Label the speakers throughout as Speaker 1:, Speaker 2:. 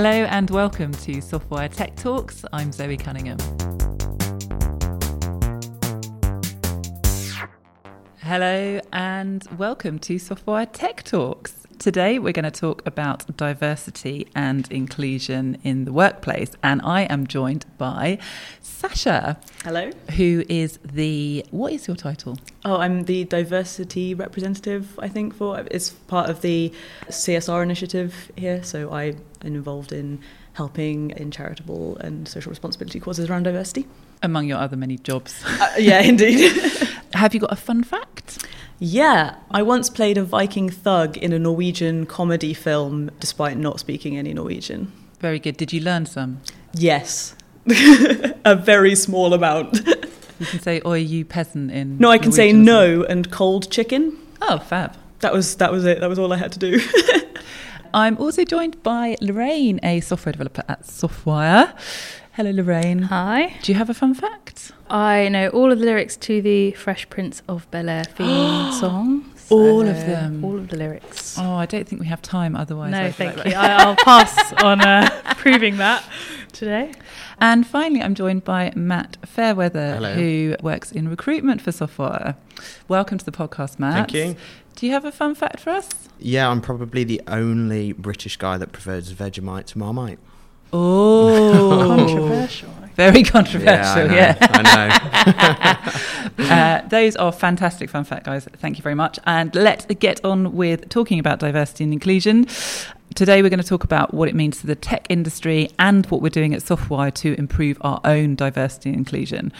Speaker 1: Hello and welcome to Softwire Tech Talks. I'm Zoe Cunningham. Hello and welcome to Softwire Tech Talks. Today we're going to talk about diversity and inclusion in the workplace, and I am joined by Sasha.
Speaker 2: Hello.
Speaker 1: Who is the what is your title?
Speaker 2: Oh, I'm the diversity representative. I think for it's part of the CSR initiative here. So I am involved in helping in charitable and social responsibility causes around diversity.
Speaker 1: Among your other many jobs.
Speaker 2: Uh, yeah, indeed.
Speaker 1: Have you got a fun fact?
Speaker 2: Yeah, I once played a Viking thug in a Norwegian comedy film despite not speaking any Norwegian.
Speaker 1: Very good. Did you learn some?
Speaker 2: Yes. a very small amount.
Speaker 1: You can say "Oi, you peasant" in.
Speaker 2: No, I can say no and cold chicken.
Speaker 1: Oh, fab.
Speaker 2: That was that was it. That was all I had to do.
Speaker 1: I'm also joined by Lorraine, a software developer at Softwire. Hello, Lorraine.
Speaker 3: Hi.
Speaker 1: Do you have a fun fact?
Speaker 3: I know all of the lyrics to the Fresh Prince of Bel Air theme song.
Speaker 1: So all of them.
Speaker 3: All of the lyrics.
Speaker 1: Oh, I don't think we have time otherwise.
Speaker 3: No, thank like you. I'll pass on uh, proving that today.
Speaker 1: And finally, I'm joined by Matt Fairweather,
Speaker 4: Hello.
Speaker 1: who works in recruitment for Softwire. Welcome to the podcast, Matt.
Speaker 4: Thank you.
Speaker 1: Do you have a fun fact for us?
Speaker 4: Yeah, I'm probably the only British guy that prefers Vegemite to Marmite.
Speaker 1: Oh,
Speaker 3: controversial.
Speaker 1: Very controversial,
Speaker 4: yeah.
Speaker 1: I know. uh, those are fantastic fun fact, guys. Thank you very much. And let's get on with talking about diversity and inclusion. Today, we're going to talk about what it means to the tech industry and what we're doing at Softwire to improve our own diversity and inclusion.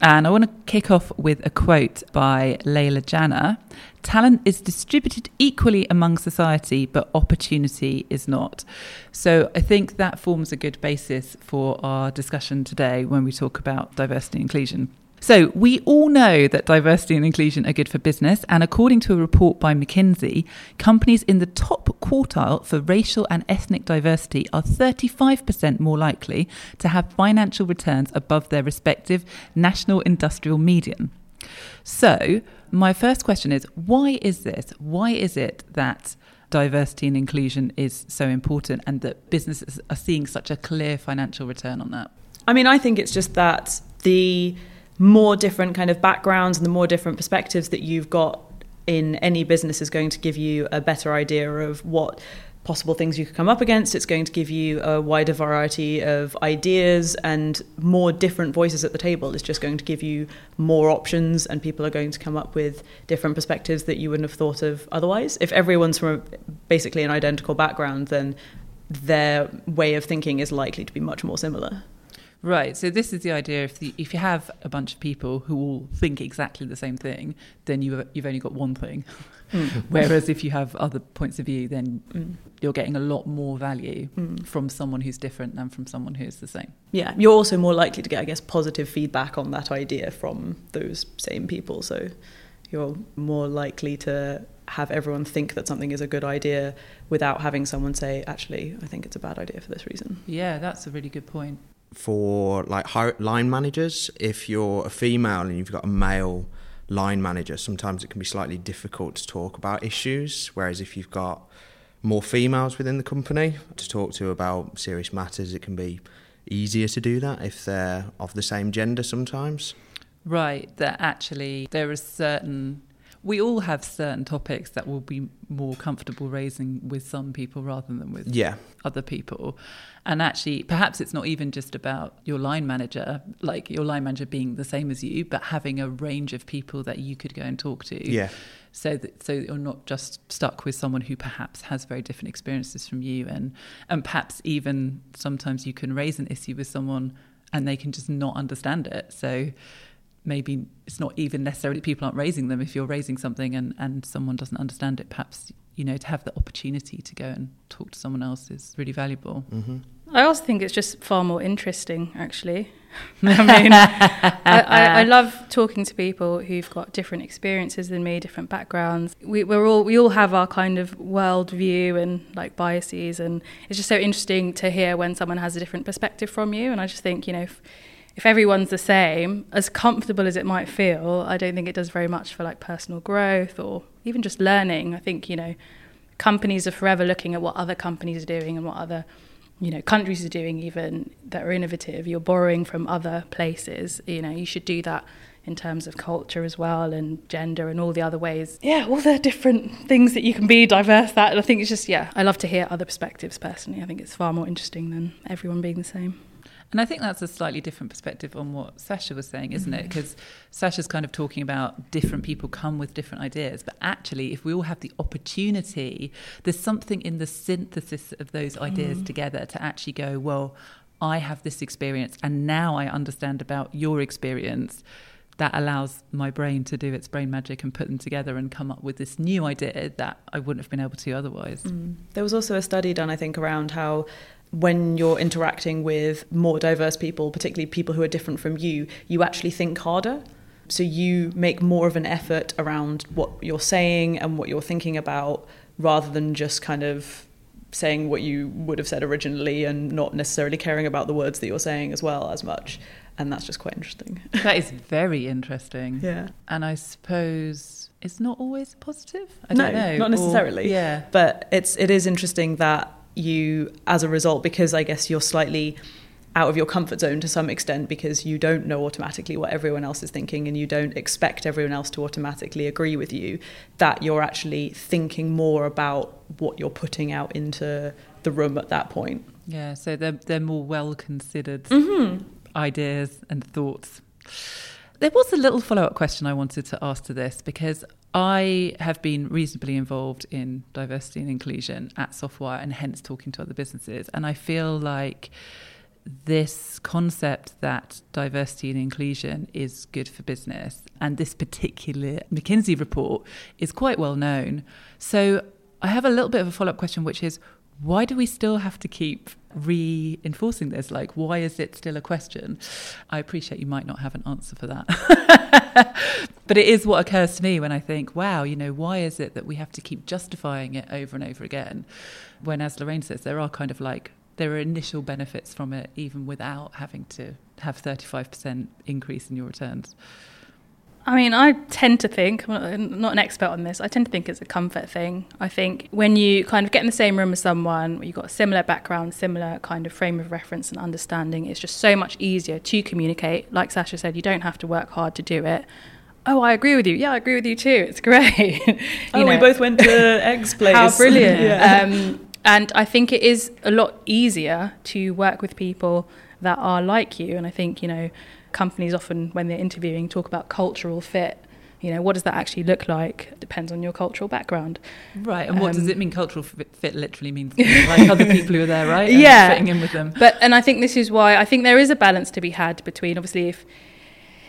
Speaker 1: And I want to kick off with a quote by Leila Janah Talent is distributed equally among society, but opportunity is not. So I think that forms a good basis for our discussion today when we talk about diversity and inclusion. So, we all know that diversity and inclusion are good for business, and according to a report by McKinsey, companies in the top quartile for racial and ethnic diversity are 35% more likely to have financial returns above their respective national industrial median. So, my first question is why is this? Why is it that diversity and inclusion is so important and that businesses are seeing such a clear financial return on that?
Speaker 2: I mean, I think it's just that the more different kind of backgrounds and the more different perspectives that you've got in any business is going to give you a better idea of what possible things you could come up against. It's going to give you a wider variety of ideas and more different voices at the table. It's just going to give you more options, and people are going to come up with different perspectives that you wouldn't have thought of otherwise. If everyone's from a, basically an identical background, then their way of thinking is likely to be much more similar.
Speaker 1: Right. So this is the idea. If the, if you have a bunch of people who all think exactly the same thing, then you you've only got one thing. Mm. Whereas if you have other points of view, then mm. you're getting a lot more value mm. from someone who's different than from someone who's the same.
Speaker 2: Yeah, you're also more likely to get, I guess, positive feedback on that idea from those same people. So you're more likely to have everyone think that something is a good idea without having someone say, actually, I think it's a bad idea for this reason.
Speaker 1: Yeah, that's a really good point
Speaker 4: for like line managers. If you're a female and you've got a male line manager sometimes it can be slightly difficult to talk about issues. Whereas if you've got more females within the company to talk to about serious matters it can be easier to do that if they're of the same gender sometimes.
Speaker 1: Right that actually there are certain we all have certain topics that we'll be more comfortable raising with some people rather than with
Speaker 4: yeah.
Speaker 1: other people. And actually, perhaps it's not even just about your line manager, like your line manager being the same as you, but having a range of people that you could go and talk to.
Speaker 4: Yeah.
Speaker 1: So that so you're not just stuck with someone who perhaps has very different experiences from you, and and perhaps even sometimes you can raise an issue with someone and they can just not understand it. So maybe it's not even necessarily people aren't raising them. If you're raising something and, and someone doesn't understand it perhaps you know to have the opportunity to go and talk to someone else is really valuable.
Speaker 4: Mm-hmm.
Speaker 3: i also think it's just far more interesting actually. I mean I, I, I, love talking to people who've got different experiences than me different backgrounds. We, we're all we all have our kind of worldview and like biases and it's just so interesting to hear when someone has a different perspective from you. And i just think you know if, if everyone's the same, as comfortable as it might feel, I don't think it does very much for like personal growth or even just learning. I think, you know, companies are forever looking at what other companies are doing and what other you know countries are doing even that are innovative. You're borrowing from other places. You know you should do that in terms of culture as well and gender and all the other ways. Yeah all the different things that you can be diverse that and i think it's just yeah i love to hear other perspectives personally. I think it's far more interesting than everyone being the same
Speaker 1: and I think that's a slightly different perspective on what Sasha was saying, isn't it? Because Sasha's kind of talking about different people come with different ideas. But actually, if we all have the opportunity, there's something in the synthesis of those ideas mm. together to actually go, well, I have this experience, and now I understand about your experience. That allows my brain to do its brain magic and put them together and come up with this new idea that I wouldn't have been able to otherwise. Mm.
Speaker 2: There was also a study done, I think, around how when you're interacting with more diverse people, particularly people who are different from you, you actually think harder. So you make more of an effort around what you're saying and what you're thinking about rather than just kind of saying what you would have said originally and not necessarily caring about the words that you're saying as well as much. And that's just quite interesting.
Speaker 1: that is very interesting.
Speaker 2: Yeah.
Speaker 1: And I suppose it's not always positive.
Speaker 2: I no, don't know. Not necessarily.
Speaker 1: Or, yeah.
Speaker 2: But it's it is interesting that you, as a result, because I guess you're slightly out of your comfort zone to some extent because you don't know automatically what everyone else is thinking and you don't expect everyone else to automatically agree with you, that you're actually thinking more about what you're putting out into the room at that point.
Speaker 1: Yeah, so they're, they're more well considered
Speaker 2: mm-hmm.
Speaker 1: ideas and thoughts. There was a little follow up question I wanted to ask to this because I have been reasonably involved in diversity and inclusion at Softwire and hence talking to other businesses. And I feel like this concept that diversity and inclusion is good for business and this particular McKinsey report is quite well known. So I have a little bit of a follow up question, which is why do we still have to keep reinforcing this? Like, why is it still a question? I appreciate you might not have an answer for that. but it is what occurs to me when I think, wow, you know, why is it that we have to keep justifying it over and over again? When, as Lorraine says, there are kind of like, there are initial benefits from it, even without having to have 35% increase in your returns.
Speaker 3: I mean, I tend to think, I'm not an expert on this, I tend to think it's a comfort thing. I think when you kind of get in the same room as someone, you've got a similar background, similar kind of frame of reference and understanding, it's just so much easier to communicate. Like Sasha said, you don't have to work hard to do it. Oh, I agree with you. Yeah, I agree with you too. It's great.
Speaker 2: oh, know, we both went to X place.
Speaker 3: How brilliant. yeah. um, and I think it is a lot easier to work with people that are like you. And I think, you know, companies often, when they're interviewing, talk about cultural fit. You know, what does that actually look like? It depends on your cultural background.
Speaker 1: Right. And what um, does it mean? Cultural fit literally means like other people who are there, right?
Speaker 3: And yeah.
Speaker 1: Fitting in with them.
Speaker 3: But, and I think this is why I think there is a balance to be had between obviously if,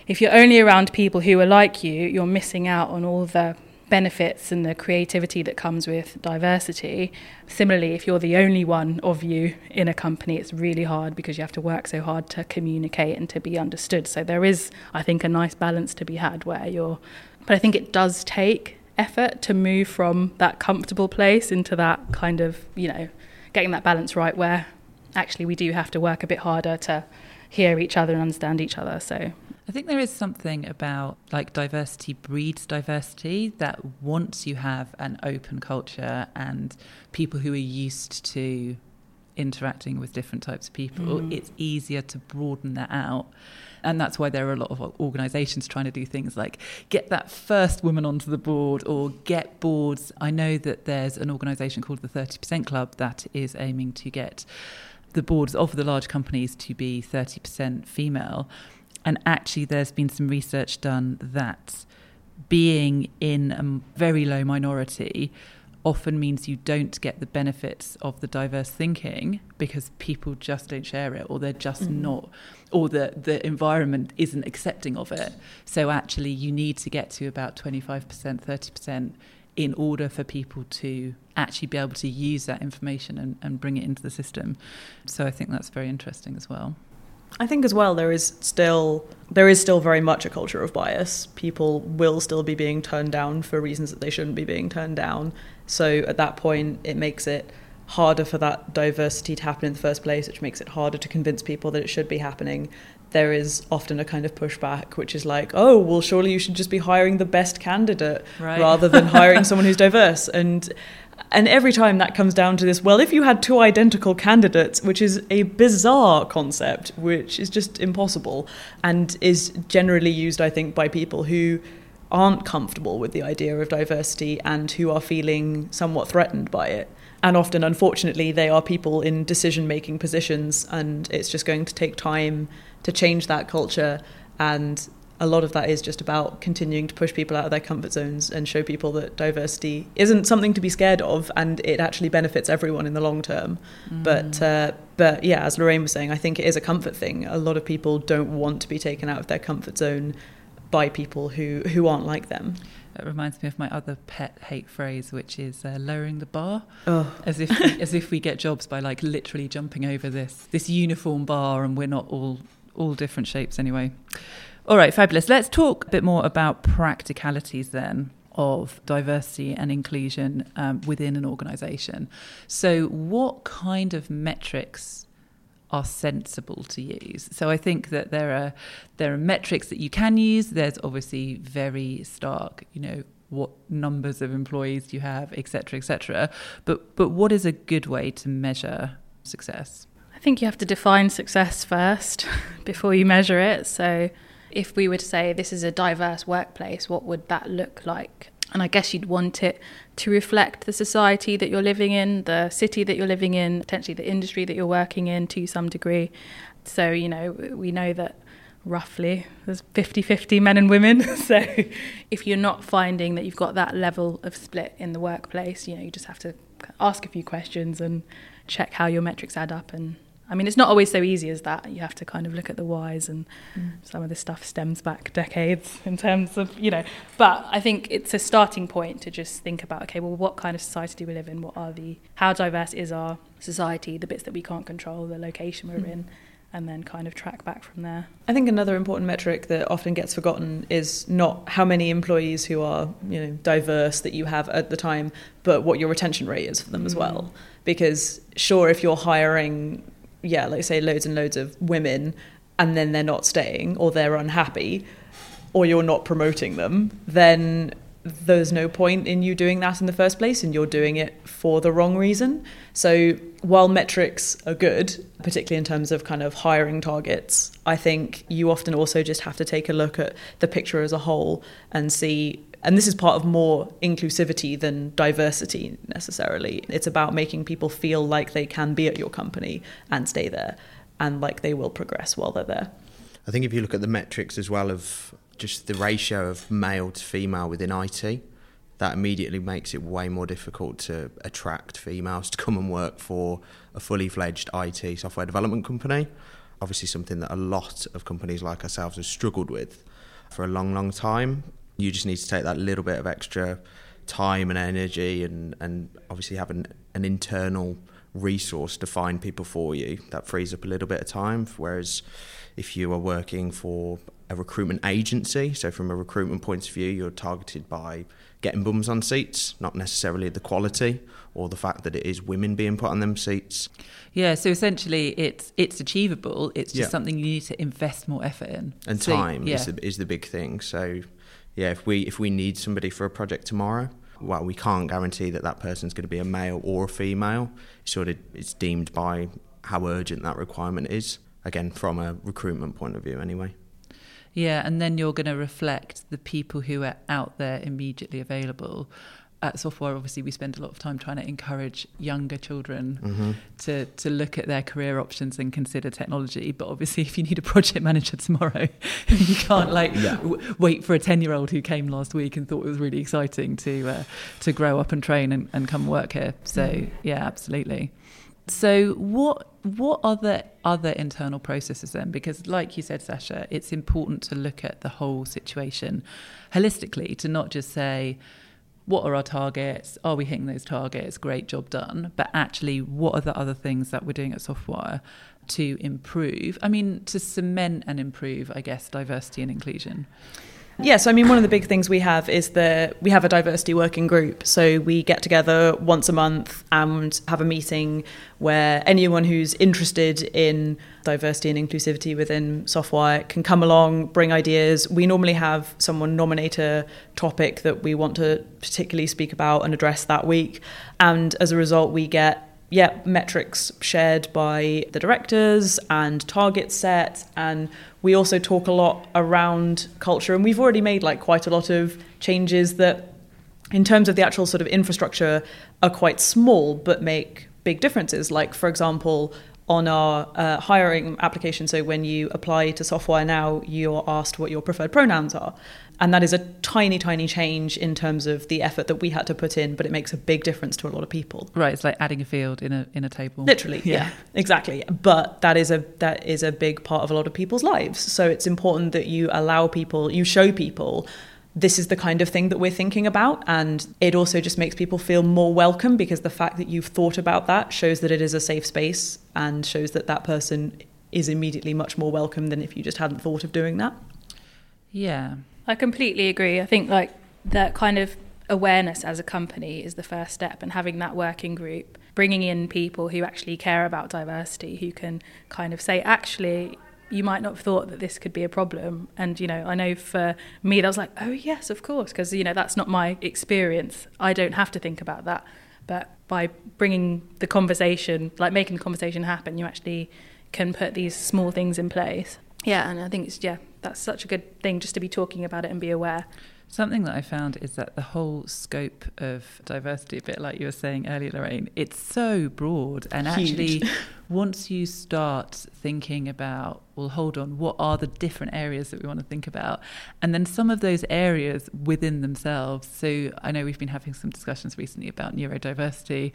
Speaker 3: if you're only around people who are like you, you're missing out on all the benefits and the creativity that comes with diversity. Similarly, if you're the only one of you in a company, it's really hard because you have to work so hard to communicate and to be understood. So there is, I think, a nice balance to be had where you're, but I think it does take effort to move from that comfortable place into that kind of, you know, getting that balance right where actually we do have to work a bit harder to hear each other and understand each other. So
Speaker 1: I think there is something about like diversity breeds diversity that once you have an open culture and people who are used to interacting with different types of people, mm. it's easier to broaden that out. And that's why there are a lot of organizations trying to do things like get that first woman onto the board or get boards. I know that there's an organization called the 30% Club that is aiming to get the boards of the large companies to be 30% female and actually, there's been some research done that being in a very low minority often means you don't get the benefits of the diverse thinking because people just don't share it or they're just mm. not or the the environment isn't accepting of it. So actually you need to get to about 25% 30% in order for people to actually be able to use that information and, and bring it into the system. So i think that's very interesting as well
Speaker 2: I think as well there is still there is still very much a culture of bias. People will still be being turned down for reasons that they shouldn't be being turned down. So at that point it makes it harder for that diversity to happen in the first place, which makes it harder to convince people that it should be happening. There is often a kind of pushback, which is like, oh, well, surely you should just be hiring the best candidate
Speaker 1: right.
Speaker 2: rather than hiring someone who's diverse. And And every time that comes down to this, well, if you had two identical candidates, which is a bizarre concept, which is just impossible, and is generally used, I think, by people who aren't comfortable with the idea of diversity and who are feeling somewhat threatened by it. And often, unfortunately, they are people in decision making positions, and it's just going to take time to change that culture. And a lot of that is just about continuing to push people out of their comfort zones and show people that diversity isn't something to be scared of, and it actually benefits everyone in the long term. Mm. But uh, but yeah, as Lorraine was saying, I think it is a comfort thing. A lot of people don't want to be taken out of their comfort zone by people who who aren't like them.
Speaker 1: It reminds me of my other pet hate phrase, which is uh, lowering the bar,
Speaker 2: oh.
Speaker 1: as if we, as if we get jobs by like literally jumping over this this uniform bar, and we're not all all different shapes anyway. All right, fabulous. Let's talk a bit more about practicalities then of diversity and inclusion um, within an organisation. So, what kind of metrics are sensible to use. So I think that there are there are metrics that you can use. There's obviously very stark, you know, what numbers of employees you have, etc., etc. But but what is a good way to measure success?
Speaker 3: I think you have to define success first before you measure it. So if we were to say this is a diverse workplace, what would that look like? And I guess you'd want it to reflect the society that you're living in, the city that you're living in, potentially the industry that you're working in to some degree. So, you know, we know that roughly there's 50 50 men and women. so, if you're not finding that you've got that level of split in the workplace, you know, you just have to ask a few questions and check how your metrics add up and I mean, it's not always so easy as that. You have to kind of look at the whys, and mm. some of this stuff stems back decades in terms of, you know. But I think it's a starting point to just think about, okay, well, what kind of society do we live in? What are the, how diverse is our society? The bits that we can't control, the location we're mm. in, and then kind of track back from there.
Speaker 2: I think another important metric that often gets forgotten is not how many employees who are, you know, diverse that you have at the time, but what your retention rate is for them mm. as well. Because sure, if you're hiring yeah, like say loads and loads of women and then they're not staying or they're unhappy or you're not promoting them, then there's no point in you doing that in the first place and you're doing it for the wrong reason. So while metrics are good, particularly in terms of kind of hiring targets, I think you often also just have to take a look at the picture as a whole and see and this is part of more inclusivity than diversity necessarily. It's about making people feel like they can be at your company and stay there and like they will progress while they're there.
Speaker 4: I think if you look at the metrics as well of just the ratio of male to female within IT, that immediately makes it way more difficult to attract females to come and work for a fully fledged IT software development company. Obviously, something that a lot of companies like ourselves have struggled with for a long, long time you just need to take that little bit of extra time and energy and, and obviously have an, an internal resource to find people for you. That frees up a little bit of time. Whereas if you are working for a recruitment agency, so from a recruitment point of view, you're targeted by getting bums on seats, not necessarily the quality or the fact that it is women being put on them seats.
Speaker 1: Yeah, so essentially it's it's achievable. It's just yeah. something you need to invest more effort in.
Speaker 4: And
Speaker 1: so,
Speaker 4: time yeah. is, the, is the big thing. So yeah, if we if we need somebody for a project tomorrow, well, we can't guarantee that that person's going to be a male or a female. Sort of, it's deemed by how urgent that requirement is. Again, from a recruitment point of view, anyway.
Speaker 1: Yeah, and then you're going to reflect the people who are out there immediately available at Softwire, obviously, we spend a lot of time trying to encourage younger children mm-hmm. to, to look at their career options and consider technology. But obviously, if you need a project manager tomorrow, you can't like yeah. w- wait for a 10 year old who came last week and thought it was really exciting to, uh, to grow up and train and, and come work here. So, mm. yeah, absolutely. So, what what are the other internal processes then? Because, like you said, Sasha, it's important to look at the whole situation holistically, to not just say, what are our targets? Are we hitting those targets? Great job done. But actually, what are the other things that we're doing at Softwire to improve? I mean, to cement and improve, I guess, diversity and inclusion.
Speaker 2: Yes, I mean one of the big things we have is that we have a diversity working group. So we get together once a month and have a meeting where anyone who's interested in diversity and inclusivity within Softwire can come along, bring ideas. We normally have someone nominate a topic that we want to particularly speak about and address that week. And as a result, we get yeah, metrics shared by the directors and targets set. And we also talk a lot around culture. And we've already made like quite a lot of changes that, in terms of the actual sort of infrastructure, are quite small but make big differences. Like, for example, on our uh, hiring application. So when you apply to Softwire now, you're asked what your preferred pronouns are. And that is a tiny, tiny change in terms of the effort that we had to put in, but it makes a big difference to a lot of people.
Speaker 1: Right, it's like adding a field in a in a table.
Speaker 2: Literally, yeah. yeah, exactly. But that is a that is a big part of a lot of people's lives. So it's important that you allow people, you show people this is the kind of thing that we're thinking about. And it also just makes people feel more welcome because the fact that you've thought about that shows that it is a safe space and shows that that person is immediately much more welcome than if you just hadn't thought of doing that.
Speaker 1: Yeah.
Speaker 3: I completely agree. I think like that kind of awareness as a company is the first step and having that working group bringing in people who actually care about diversity who can kind of say actually you might not have thought that this could be a problem. And, you know, I know for me, that was like, oh, yes, of course, because, you know, that's not my experience. I don't have to think about that. But by bringing the conversation, like making the conversation happen, you actually can put these small things in place. Yeah, and I think it's, yeah, that's such a good thing just to be talking about it and be aware.
Speaker 1: Something that I found is that the whole scope of diversity, a bit like you were saying earlier, Lorraine, it's so broad. And
Speaker 2: Huge.
Speaker 1: actually, once you start thinking about, well, hold on, what are the different areas that we want to think about? And then some of those areas within themselves. So I know we've been having some discussions recently about neurodiversity,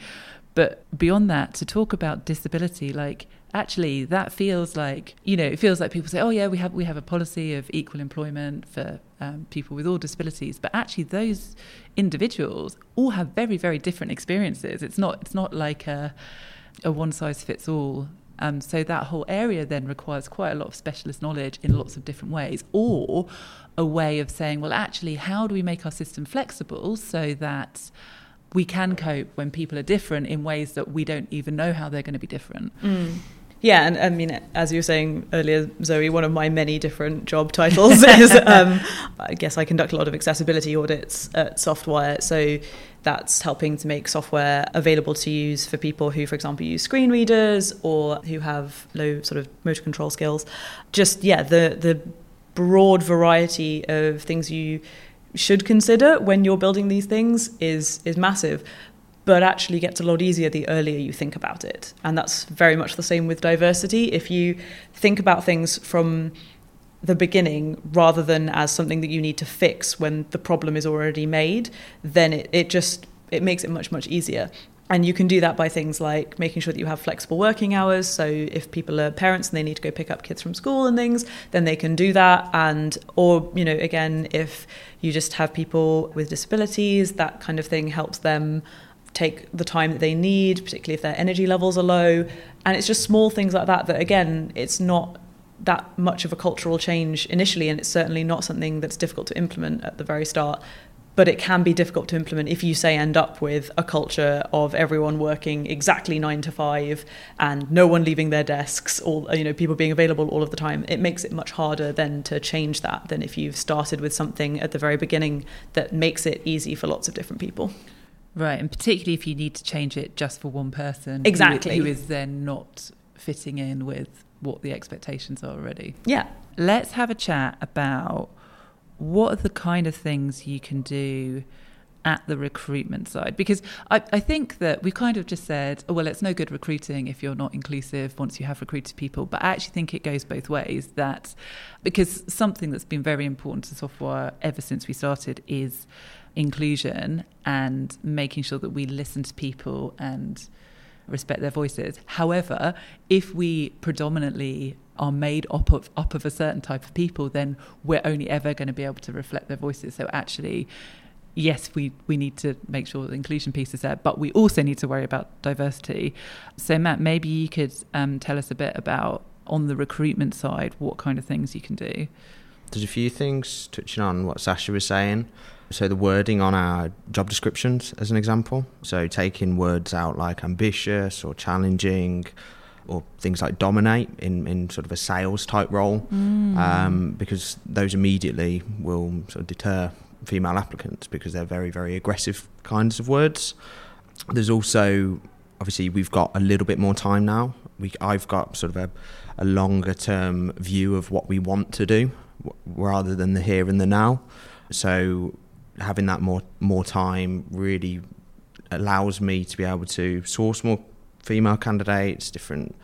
Speaker 1: but beyond that, to talk about disability, like actually that feels like you know it feels like people say oh yeah we have we have a policy of equal employment for um, people with all disabilities but actually those individuals all have very very different experiences it's not it's not like a, a one size fits all um, so that whole area then requires quite a lot of specialist knowledge in lots of different ways or a way of saying well actually how do we make our system flexible so that we can cope when people are different in ways that we don't even know how they're going to be different.
Speaker 2: Mm. Yeah, and I mean, as you were saying earlier, Zoe, one of my many different job titles is um, I guess I conduct a lot of accessibility audits at Softwire. So that's helping to make software available to use for people who, for example, use screen readers or who have low sort of motor control skills. Just, yeah, the, the broad variety of things you should consider when you're building these things is is massive but actually gets a lot easier the earlier you think about it. And that's very much the same with diversity. If you think about things from the beginning rather than as something that you need to fix when the problem is already made, then it, it just it makes it much, much easier. And you can do that by things like making sure that you have flexible working hours. So if people are parents and they need to go pick up kids from school and things, then they can do that. And or you know, again, if you just have people with disabilities, that kind of thing helps them take the time that they need, particularly if their energy levels are low. And it's just small things like that that, again, it's not that much of a cultural change initially, and it's certainly not something that's difficult to implement at the very start. But it can be difficult to implement if you say end up with a culture of everyone working exactly nine to five and no one leaving their desks, or you know people being available all of the time. It makes it much harder then to change that than if you've started with something at the very beginning that makes it easy for lots of different people.
Speaker 1: Right, and particularly if you need to change it just for one person,
Speaker 2: exactly,
Speaker 1: who, who is then not fitting in with what the expectations are already.
Speaker 2: Yeah.
Speaker 1: Let's have a chat about what are the kind of things you can do at the recruitment side because I, I think that we kind of just said oh, well it's no good recruiting if you're not inclusive once you have recruited people but I actually think it goes both ways that because something that's been very important to Softwire ever since we started is inclusion and making sure that we listen to people and respect their voices. However, if we predominantly are made up of up of a certain type of people, then we're only ever going to be able to reflect their voices. So actually, yes, we we need to make sure the inclusion piece is there, but we also need to worry about diversity. So Matt, maybe you could um, tell us a bit about on the recruitment side what kind of things you can do.
Speaker 4: there's a few things touching on what Sasha was saying. So the wording on our job descriptions, as an example. So taking words out like ambitious or challenging, or things like dominate in, in sort of a sales type role, mm. um, because those immediately will sort of deter female applicants because they're very very aggressive kinds of words. There's also obviously we've got a little bit more time now. We I've got sort of a, a longer term view of what we want to do rather than the here and the now. So having that more more time really allows me to be able to source more female candidates, different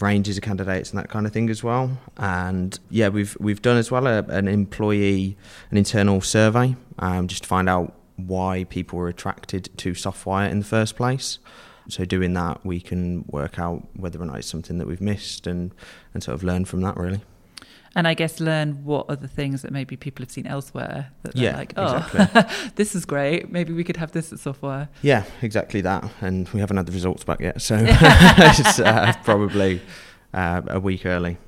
Speaker 4: ranges of candidates and that kind of thing as well. And yeah, we've we've done as well a, an employee an internal survey um, just to find out why people were attracted to Softwire in the first place. So doing that, we can work out whether or not it's something that we've missed and and sort of learn from that really
Speaker 1: and I guess learn what are the things that maybe people have seen elsewhere that they're
Speaker 4: yeah,
Speaker 1: like, oh,
Speaker 4: exactly.
Speaker 1: this is great. Maybe we could have this at Softwire.
Speaker 4: Yeah, exactly that. And we haven't had the results back yet, so it's uh, probably uh, a week early.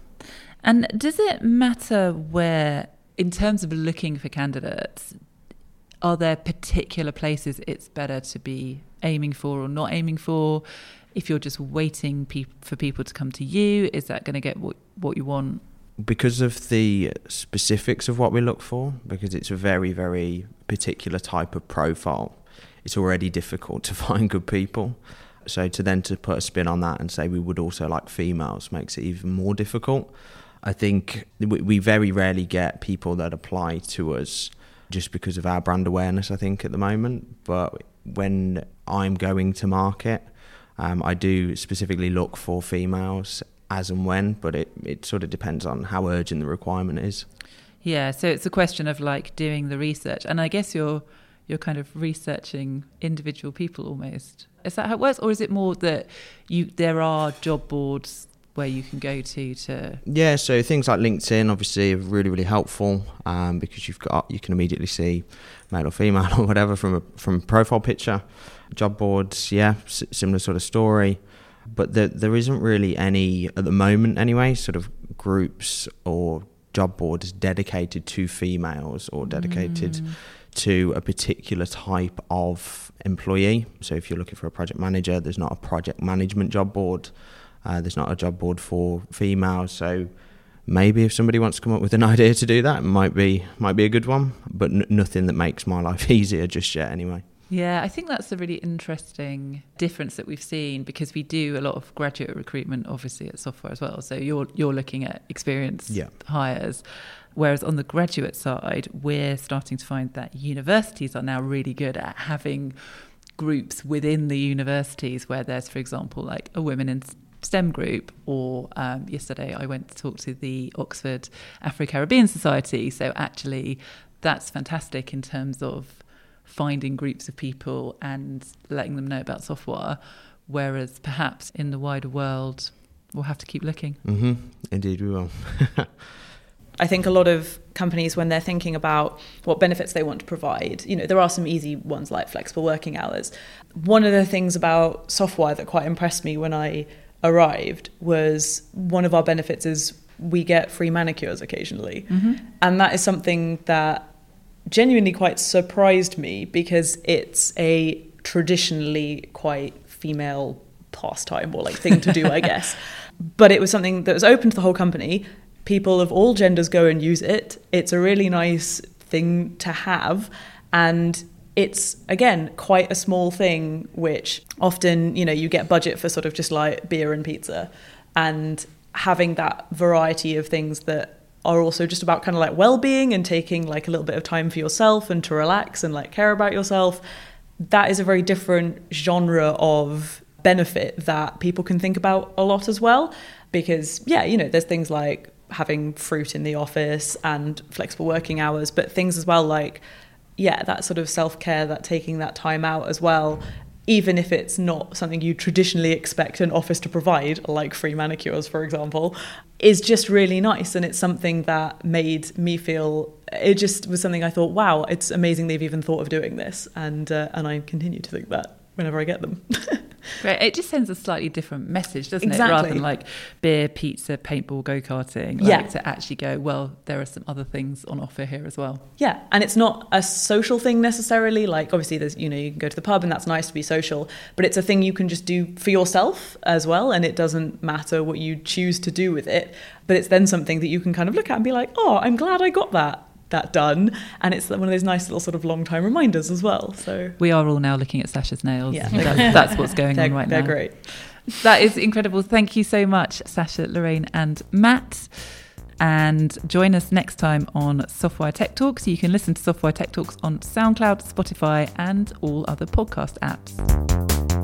Speaker 1: And does it matter where, in terms of looking for candidates, are there particular places it's better to be aiming for or not aiming for? If you're just waiting pe- for people to come to you, is that going to get what, what you want?
Speaker 4: Because of the specifics of what we look for, because it's a very, very particular type of profile, it's already difficult to find good people. So to then to put a spin on that and say we would also like females makes it even more difficult. I think we very rarely get people that apply to us just because of our brand awareness. I think at the moment, but when I'm going to market, um, I do specifically look for females as and when, but it, it sort of depends on how urgent the requirement is.
Speaker 1: Yeah, so it's a question of like doing the research, and I guess you're you're kind of researching individual people almost. Is that how it works, or is it more that you there are job boards where you can go to to?
Speaker 4: Yeah, so things like LinkedIn obviously are really really helpful um, because you've got you can immediately see male or female or whatever from a from a profile picture. Job boards, yeah, s- similar sort of story but there, there isn't really any at the moment anyway sort of groups or job boards dedicated to females or dedicated mm. to a particular type of employee. So if you're looking for a project manager there's not a project management job board uh, there's not a job board for females. So maybe if somebody wants to come up with an idea to do that it might be might be a good one but n- nothing that makes my life easier just yet anyway
Speaker 1: yeah, I think that's a really interesting difference that we've seen because we do a lot of graduate recruitment, obviously at Softwire as well. So you're you're looking at experienced
Speaker 4: yeah.
Speaker 1: hires, whereas on the graduate side, we're starting to find that universities are now really good at having groups within the universities where there's, for example, like a women in STEM group, or um, yesterday I went to talk to the Oxford Afro Caribbean Society. So actually, that's fantastic in terms of finding groups of people and letting them know about Softwire. whereas perhaps in the wider world, we'll have to keep looking.
Speaker 4: Mm-hmm. Indeed, we will.
Speaker 2: I think a lot of companies, when they're thinking about what benefits they want to provide, you know, there are some easy ones like flexible working hours. One of the things about Softwire that quite impressed me when I arrived was one of our benefits is we get free manicures occasionally. Mm-hmm. And that is something that genuinely quite surprised me because it's a traditionally quite female pastime or like thing to do, I guess. But it was something that was open to the whole company. People of all genders go and use it. It's a really nice thing to have. And it's again quite a small thing which often you know you get budget for sort of just like beer and pizza and having that variety of things that are also just about kind of like well-being and taking like a little bit of time for yourself and to relax and like care about yourself. That is a very different genre of benefit that people can think about a lot as well because yeah you know there's things like having fruit in the office and flexible working hours but things as well like yeah that sort of self-care that taking that time out as well even if it's not something you traditionally expect an office to provide, like free manicures, for example, is just really nice. And it's something that made me feel it just was something I thought, wow, it's amazing they've even thought of doing this. And, uh, and I continue to think that whenever I get them.
Speaker 1: Right. It just sends a slightly different message, doesn't
Speaker 2: Exactly.
Speaker 1: it? Rather than like beer, pizza, paintball, go karting. Like
Speaker 2: Yeah.
Speaker 1: To actually go, well, there are some other things on offer here as well.
Speaker 2: Yeah, and it's not a social thing necessarily. Like obviously, there's you know you can go to the pub and that's nice to be social, but it's a thing you can just do for yourself as well, and it doesn't matter what you choose to do with it. But it's then something that you can kind of look at and be like, oh, I'm glad I got that that done, and it's one of those nice little sort of long time reminders as well. So
Speaker 1: We are all now looking at Sasha's nails.
Speaker 2: Yeah.
Speaker 1: That's, that's what's going
Speaker 2: they're,
Speaker 1: on right now.
Speaker 2: they're
Speaker 1: now.
Speaker 2: great.
Speaker 1: That is incredible. Thank you so much, Sasha, Lorraine, and Matt. And join us next time on Softwire Tech Talks. You can listen to Softwire Tech Talks on SoundCloud, Spotify, and all other podcast apps.